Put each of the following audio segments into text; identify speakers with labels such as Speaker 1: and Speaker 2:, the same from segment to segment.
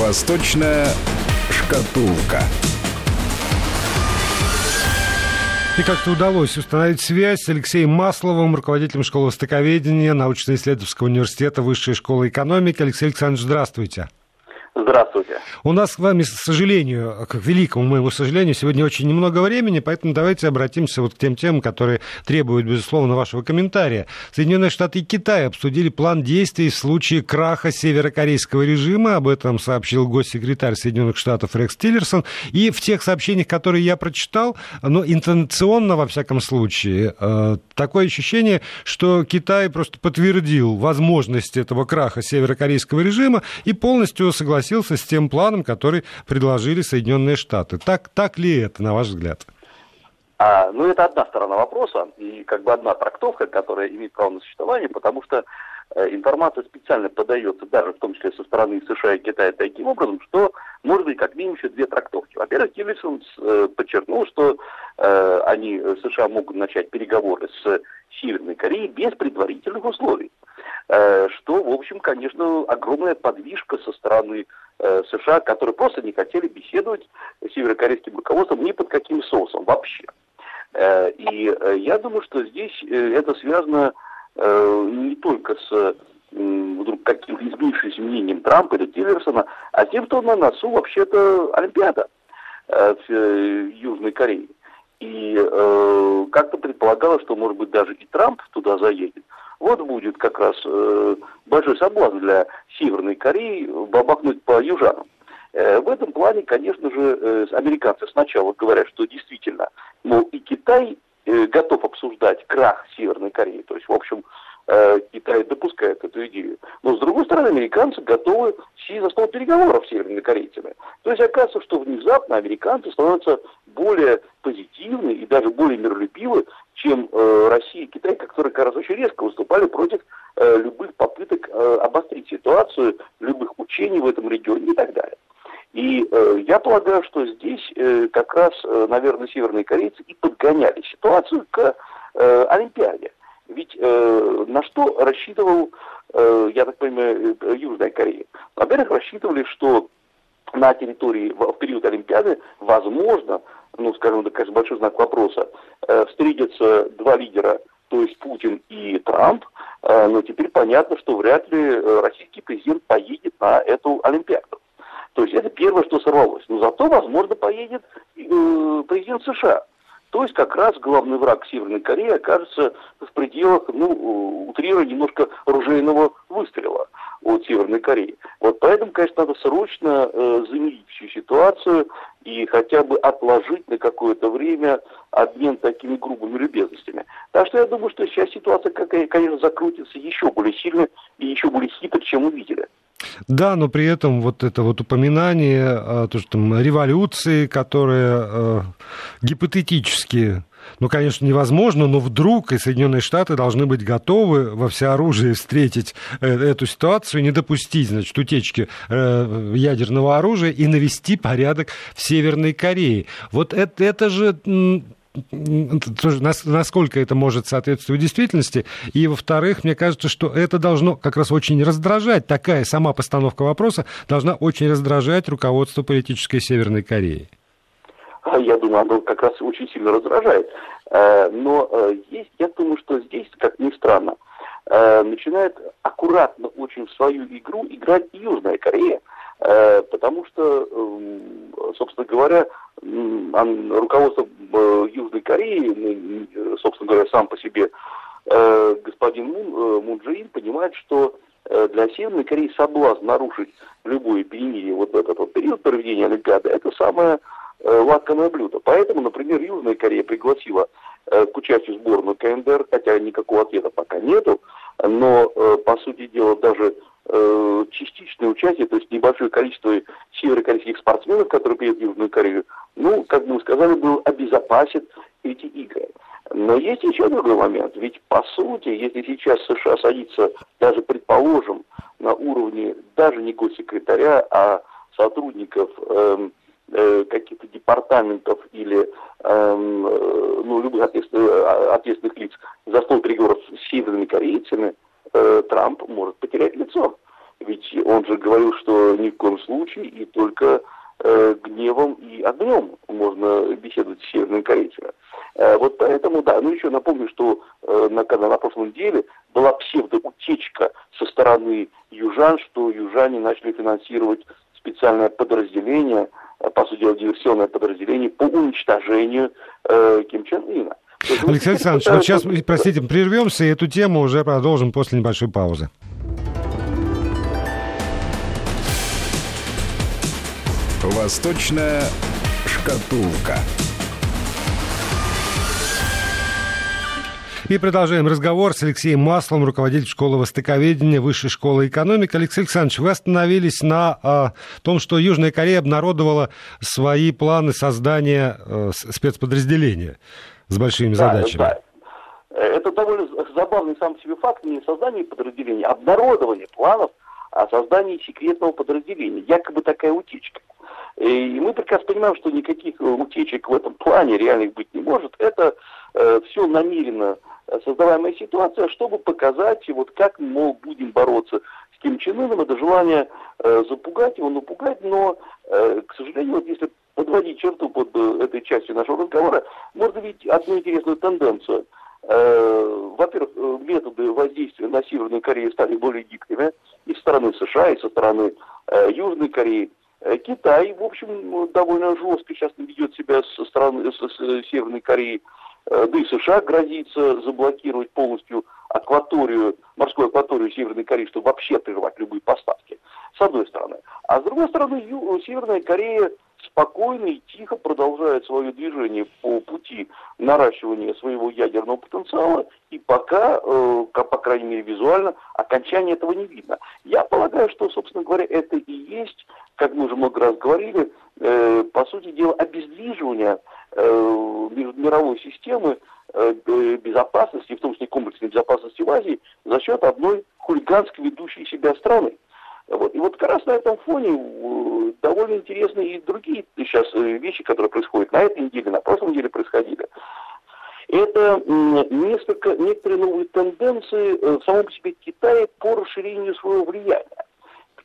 Speaker 1: Восточная шкатулка.
Speaker 2: И как-то удалось установить связь с Алексеем Масловым, руководителем школы востоковедения научно-исследовательского университета Высшей школы экономики. Алексей Александрович, здравствуйте.
Speaker 3: Здравствуйте.
Speaker 2: У нас с вами, к сожалению, к великому моему сожалению, сегодня очень немного времени, поэтому давайте обратимся вот к тем темам, которые требуют, безусловно, вашего комментария. Соединенные Штаты и Китай обсудили план действий в случае краха северокорейского режима. Об этом сообщил госсекретарь Соединенных Штатов Рекс Тиллерсон. И в тех сообщениях, которые я прочитал, но интонационно, во всяком случае, э, такое ощущение, что Китай просто подтвердил возможность этого краха северокорейского режима и полностью согласился согласился с тем планом, который предложили Соединенные Штаты. Так, так ли это, на ваш взгляд?
Speaker 3: А, ну, это одна сторона вопроса, и как бы одна трактовка, которая имеет право на существование, потому что э, информация специально подается, даже в том числе со стороны США и Китая, таким образом, что может быть как минимум еще две трактовки. Во-первых, Тиллерсон э, подчеркнул, что э, они, э, США, могут начать переговоры с Северной Кореей без предварительных условий. Что, в общем, конечно, огромная подвижка со стороны э, США, которые просто не хотели беседовать с северокорейским руководством ни под каким соусом вообще. Э, и я думаю, что здесь это связано не только с вдруг каким-то изменившимся мнением Трампа или Тиллерсона, а тем, что на носу вообще-то Олимпиада в Южной Корее. И э, как-то предполагалось, что, может быть, даже и Трамп туда заедет. Вот будет как раз э, большой соблазн для Северной Кореи бабахнуть по южанам. Э, в этом плане, конечно же, э, американцы сначала говорят, что действительно, мол, и Китай э, готов обсуждать крах Северной Кореи. То есть, в общем, э, Китай допускает эту идею. Но, с другой стороны, американцы готовы сесть за стол переговоров с северными корейцами. То есть, оказывается, что внезапно американцы становятся более позитивны и даже более миролюбивы, чем э, Россия и Китай, которые как раз очень резко выступали против э, любых попыток э, обострить ситуацию, любых учений в этом регионе и так далее. И я полагаю, что здесь как раз, наверное, северные корейцы и подгоняли ситуацию к Олимпиаде. Ведь на что рассчитывал, я так понимаю, Южная Корея? Во-первых, рассчитывали, что на территории в период Олимпиады, возможно, ну, скажем так, конечно, большой знак вопроса, э, встретятся два лидера, то есть Путин и Трамп, э, но теперь понятно, что вряд ли э, российский президент поедет на эту Олимпиаду. То есть это первое, что сорвалось. Но зато, возможно, поедет президент США. То есть как раз главный враг Северной Кореи окажется в пределах, ну, утрированно немножко оружейного выстрела от Северной Кореи. Вот поэтому, конечно, надо срочно э, заменить всю ситуацию и хотя бы отложить на какое-то время обмен такими грубыми любезностями. Так что я думаю, что сейчас ситуация, конечно, закрутится еще более сильно и еще более хитро, чем мы видели.
Speaker 2: Да, но при этом вот это вот упоминание то, что там революции, которые э, гипотетически ну, конечно, невозможно, но вдруг и Соединенные Штаты должны быть готовы во всеоружии встретить э, эту ситуацию, не допустить, значит, утечки э, ядерного оружия и навести порядок в Северной Корее. Вот это, это же насколько это может соответствовать действительности. И, во-вторых, мне кажется, что это должно как раз очень раздражать, такая сама постановка вопроса должна очень раздражать руководство политической Северной Кореи.
Speaker 3: А, я думаю, оно как раз очень сильно раздражает. Э, но э, есть, я думаю, что здесь, как ни странно, э, начинает аккуратно очень в свою игру играть Южная Корея, потому что, эм, собственно говоря, руководство Южной Кореи, собственно говоря, сам по себе господин Мун, Мун Джи понимает, что для Северной Кореи соблазн нарушить любое перемирие вот в этот вот период проведения Олимпиады, это самое лакомое блюдо. Поэтому, например, Южная Корея пригласила э, к участию сборную КНДР, хотя никакого ответа пока нету, но, э, по сути дела, даже частичное участие, то есть небольшое количество северокорейских спортсменов, которые приедут в Южную Корею, ну, как мы сказали, был обезопасит эти игры. Но есть еще другой момент. Ведь, по сути, если сейчас США садится, даже предположим, на уровне даже не госсекретаря, а сотрудников эм, Э, каких-то департаментов или эм, э, ну, любых ответственных, э, ответственных лиц за стол переговоров с северными корейцами, э, Трамп может потерять лицо. Ведь он же говорил, что ни в коем случае и только э, гневом и огнем можно беседовать с северными корейцами. Э, вот поэтому, да, ну еще напомню, что э, на, на прошлом неделе была псевдоутечка со стороны южан, что южане начали финансировать специальное подразделение, по сути дела диверсионное подразделение по уничтожению э, Ким Чен Ына.
Speaker 2: Алексей Александрович, вот сейчас, простите, прервемся и эту тему уже продолжим после небольшой паузы.
Speaker 1: Восточная шкатулка.
Speaker 2: И продолжаем разговор с Алексеем Маслом, руководитель школы востоковедения Высшей школы экономики. Алексей Александрович, вы остановились на а, том, что Южная Корея обнародовала свои планы создания а, спецподразделения с большими да, задачами. Да.
Speaker 3: Это довольно забавный сам себе факт, не создание подразделения, а обнародование планов о создании секретного подразделения. Якобы такая утечка. И мы прекрасно понимаем, что никаких утечек в этом плане реальных быть не может. Это э, все намеренно создаваемая ситуация, чтобы показать, вот как, мол, будем бороться с Ким Чен Ыном, это желание э, запугать его, напугать, но, э, к сожалению, вот если подводить черту под э, этой частью нашего разговора, можно видеть одну интересную тенденцию. Э, во-первых, э, методы воздействия на Северную Корею стали более гибкими и со стороны США, и со стороны э, Южной Кореи. Э, Китай, в общем, довольно жестко сейчас ведет себя со стороны со, с Северной Кореей. Э, да и США грозится заблокировать полностью акваторию, морскую акваторию Северной Кореи, чтобы вообще прервать любые поставки, с одной стороны. А с другой стороны, Ю, Северная Корея спокойно и тихо продолжает свое движение по пути наращивания своего ядерного потенциала, и пока, э, по крайней мере визуально, окончания этого не видно. Я полагаю, что, собственно говоря, это и есть, как мы уже много раз говорили, э, по сути дела, обездвиживание э, мировой системы э, безопасности, в том числе комплексной безопасности в Азии, за счет одной хулигански ведущей себя страны. Вот. И вот как раз на этом фоне э, довольно интересны и другие сейчас э, вещи, которые происходят на этой неделе, на прошлой неделе происходили. Это несколько, некоторые новые тенденции э, в самом себе Китая по расширению своего влияния.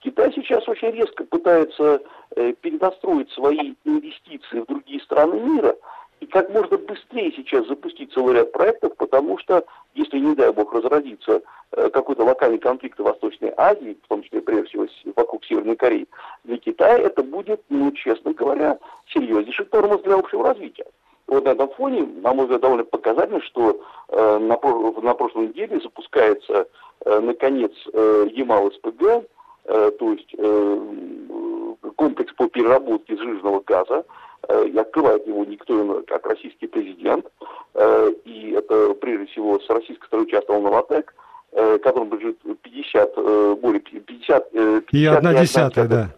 Speaker 3: Китай сейчас очень резко пытается перенастроить свои инвестиции в другие страны мира – и как можно быстрее сейчас запустить целый ряд проектов, потому что, если, не дай бог, разразится э, какой-то локальный конфликт в Восточной Азии, в том числе, прежде всего, вокруг Северной Кореи, для Китая это будет, ну, честно говоря, серьезнейший тормоз для общего развития. Вот на этом фоне, на мой взгляд, довольно показательно, что э, на, на прошлой неделе запускается, э, наконец, э, Ямал-СПГ, э, то есть э, комплекс по переработке сжиженного газа, Э, и открывает его никто иной, как российский президент. Э, и это, прежде всего, с российской стороны участвовал Новотек, э, которому бежит 50, более 50... 50
Speaker 2: и одна десятая, да.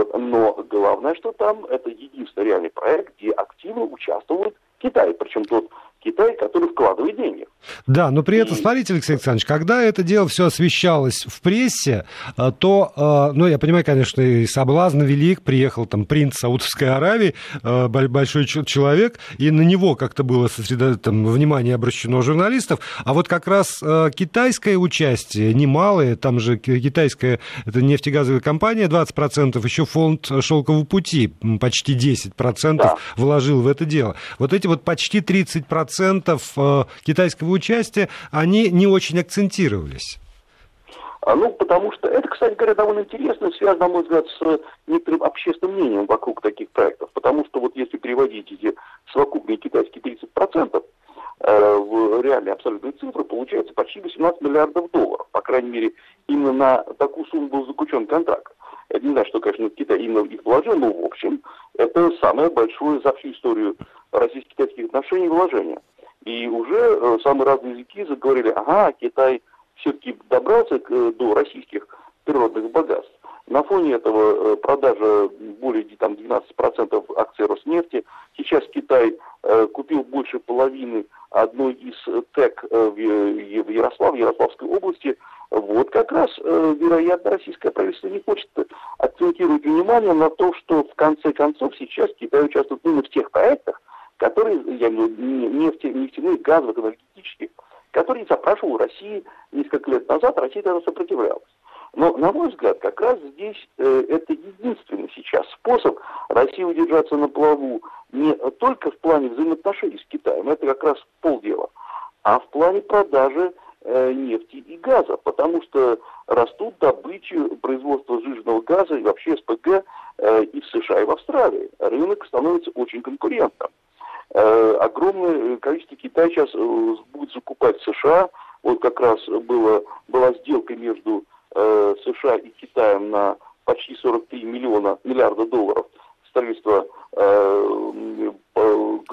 Speaker 3: Вот. Но главное, что там это единственный реальный проект, где активно участвует Китай. Причем тот Китай, который вкладывает деньги.
Speaker 2: Да, но при этом, смотрите, Алексей Александрович, когда это дело все освещалось в прессе, э, то, э, ну, я понимаю, конечно, и соблазн велик, приехал там принц Саудовской Аравии, э, большой человек, и на него как-то было там, внимание обращено журналистов, а вот как раз китайское участие, немалое, там же китайская, это нефтегазовая компания, 20%, еще фонд шелкового пути почти 10% да. вложил в это дело. Вот эти вот почти 30% процентов э, китайского участия, они не очень акцентировались.
Speaker 3: А, ну, потому что это, кстати говоря, довольно интересно, связано, на мой взгляд, с некоторым общественным мнением вокруг таких проектов. Потому что вот если переводить эти совокупные китайские 30% э, в реальные абсолютные цифры, получается почти 18 миллиардов долларов. По крайней мере, именно на такую сумму был заключен контракт. Я не знаю, что, конечно, Китай именно их вложил, но, в общем, это самое большое за всю историю российско-китайских отношений вложения. И уже э, самые разные языки заговорили, ага, Китай все-таки добрался к, э, до российских природных богатств. На фоне этого э, продажа более там, 12% акций Роснефти. Сейчас Китай э, купил больше половины одной из ТЭК э, в, в Ярослав, Ярославской области. Вот как раз, э, вероятно, российское правительство не хочет акцентировать внимание на то, что в конце концов сейчас Китай участвует именно в тех проектах, которые, я имею в виду, нефти, нефтяных, газовых, энергетических, которые запрашивал России несколько лет назад, Россия тогда сопротивлялась. Но, на мой взгляд, как раз здесь э, это единственный сейчас способ России удержаться на плаву не только в плане взаимоотношений с Китаем, это как раз полдела, а в плане продажи э, нефти и газа, потому что растут добычи, производства сжиженного газа и вообще СПГ э, и в США, и в Австралии. Рынок становится очень конкурентным. Э, огромное количество Китая сейчас э, будет закупать в США. Вот как раз было, была сделка между э, США и Китаем на почти 43 миллиона, миллиарда долларов строительство э,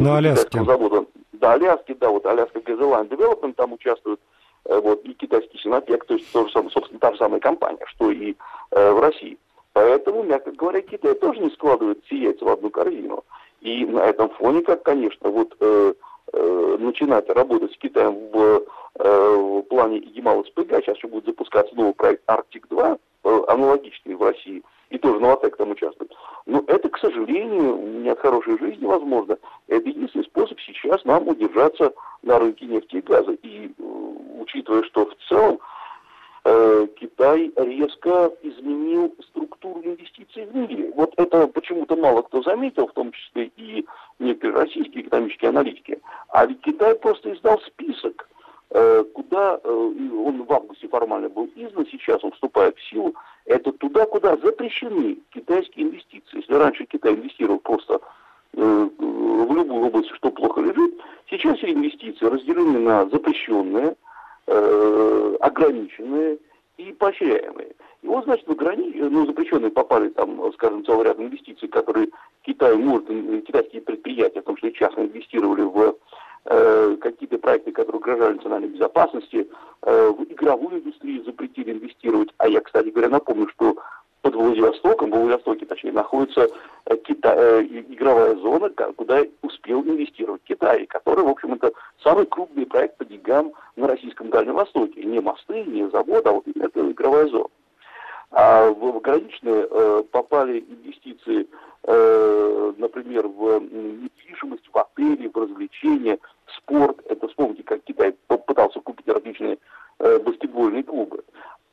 Speaker 2: на Аляске.
Speaker 3: завода. Да, Аляски, да, вот Аляска Газелайн Development там участвует, э, вот, и китайский Синопек, то есть, тоже, собственно, та же самая компания, что и э, в России. Поэтому, мягко говоря, Китай тоже не складывает все яйца в одну корзину. И на этом фоне, как, конечно, вот э, э, начинать работать с Китаем в, в плане Ямал-СПГ, сейчас еще будет запускаться новый проект Арктик-2, э, аналогичный в России, и тоже Новотек там участвует. Но это, к сожалению, не от хорошей жизни возможно. Это единственный способ сейчас нам удержаться на рынке нефти и газа. И э, учитывая, что в целом э, Китай резко изменил структуру инвестиций в мире. Вот это почему-то мало кто заметил, в том числе и некоторые российские экономические аналитики. А ведь Китай просто издал список, э, куда э, он в августе формально был издан, сейчас он вступает в силу. Это туда, куда запрещены китайские инвестиции. Если раньше Китай инвестировал просто э, в любую область, что плохо лежит, сейчас инвестиции разделены на запрещенные, э, ограниченные и поощряемые. И вот, значит, в ограни... ну, запрещенные попали там, скажем, целый ряд инвестиций, которые Китай может, китайские предприятия, в том числе частно инвестировали в э, какие-то проекты, которые угрожали национальной безопасности, э, в игровую индустрию запретили инвестировать. А я, кстати говоря, напомню, что под Владивостоком, в Владивостоке, точнее, находится э, Кита, э, игровая зона, куда успел инвестировать Китай, который, в общем, это самый крупный проект по деньгам на российском Дальнем Востоке. Не мосты, не завод, а вот это игровая зона. А в ограниченные э, попали инвестиции, э, например, в недвижимость, в отели, в развлечения, спорт. Это вспомните, как Китай пытался купить различные э, баскетбольные клубы.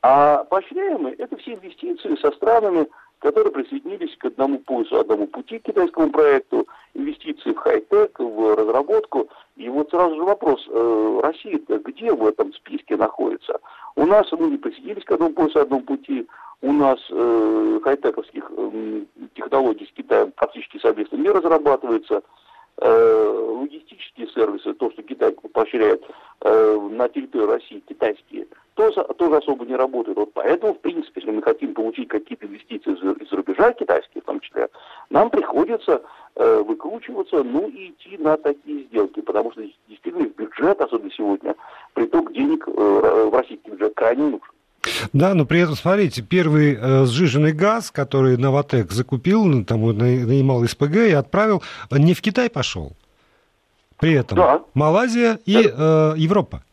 Speaker 3: А поощряемые – это все инвестиции со странами, которые присоединились к одному поясу, одному пути к китайскому проекту, инвестиции в хай-тек, в разработку. И вот сразу же вопрос, э, Россия где в этом списке находится? У нас мы не присоединились к одному поясу, одному пути, у нас э, хай-тековских э, технологий с Китаем практически совместно не разрабатывается – Э, логистические сервисы, то, что Китай поощряет э, на территории России, китайские, тоже, тоже особо не работают. Вот поэтому, в принципе, если мы хотим получить какие-то инвестиции из-за рубежа китайские, в том числе, нам приходится э, выкручиваться, ну и идти на такие сделки, потому что действительно в бюджет, особенно сегодня, приток денег в российский бюджет крайне нужен.
Speaker 2: Да, но при этом, смотрите, первый э, сжиженный газ, который Новотек закупил, ну, там, нанимал СПГ и отправил, не в Китай пошел. При этом да. Малайзия и да. э, Европа.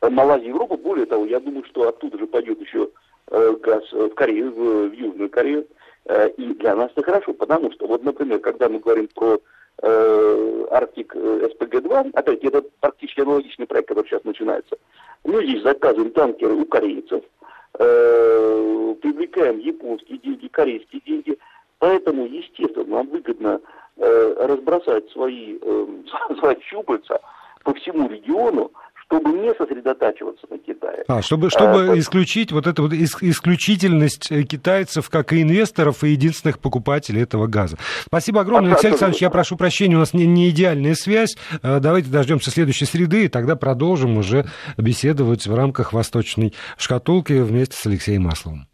Speaker 3: Малайзия и Европа, более того, я думаю, что оттуда же пойдет еще э, газ в Корею, в, в Южную Корею. Э, и для нас это хорошо, потому что, вот, например, когда мы говорим про э, Арктик э, СПГ-2, опять это практически аналогичный проект, который сейчас начинается, мы здесь заказываем танкеры у корейцев, э, привлекаем японские деньги, корейские деньги. Поэтому, естественно, нам выгодно э, разбросать свои, э, свои щупальца по всему региону, чтобы не сосредотачиваться на Китае.
Speaker 2: А, чтобы, чтобы а, исключить вот эту вот исключительность э, китайцев как и инвесторов и единственных покупателей этого газа. Спасибо огромное, Алексей Александрович. Я прошу прощения, у нас не, не идеальная связь. Э, давайте дождемся следующей среды, и тогда продолжим уже беседовать в рамках «Восточной шкатулки» вместе с Алексеем Масловым.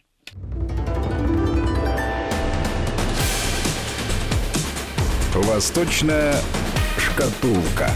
Speaker 1: «Восточная шкатулка».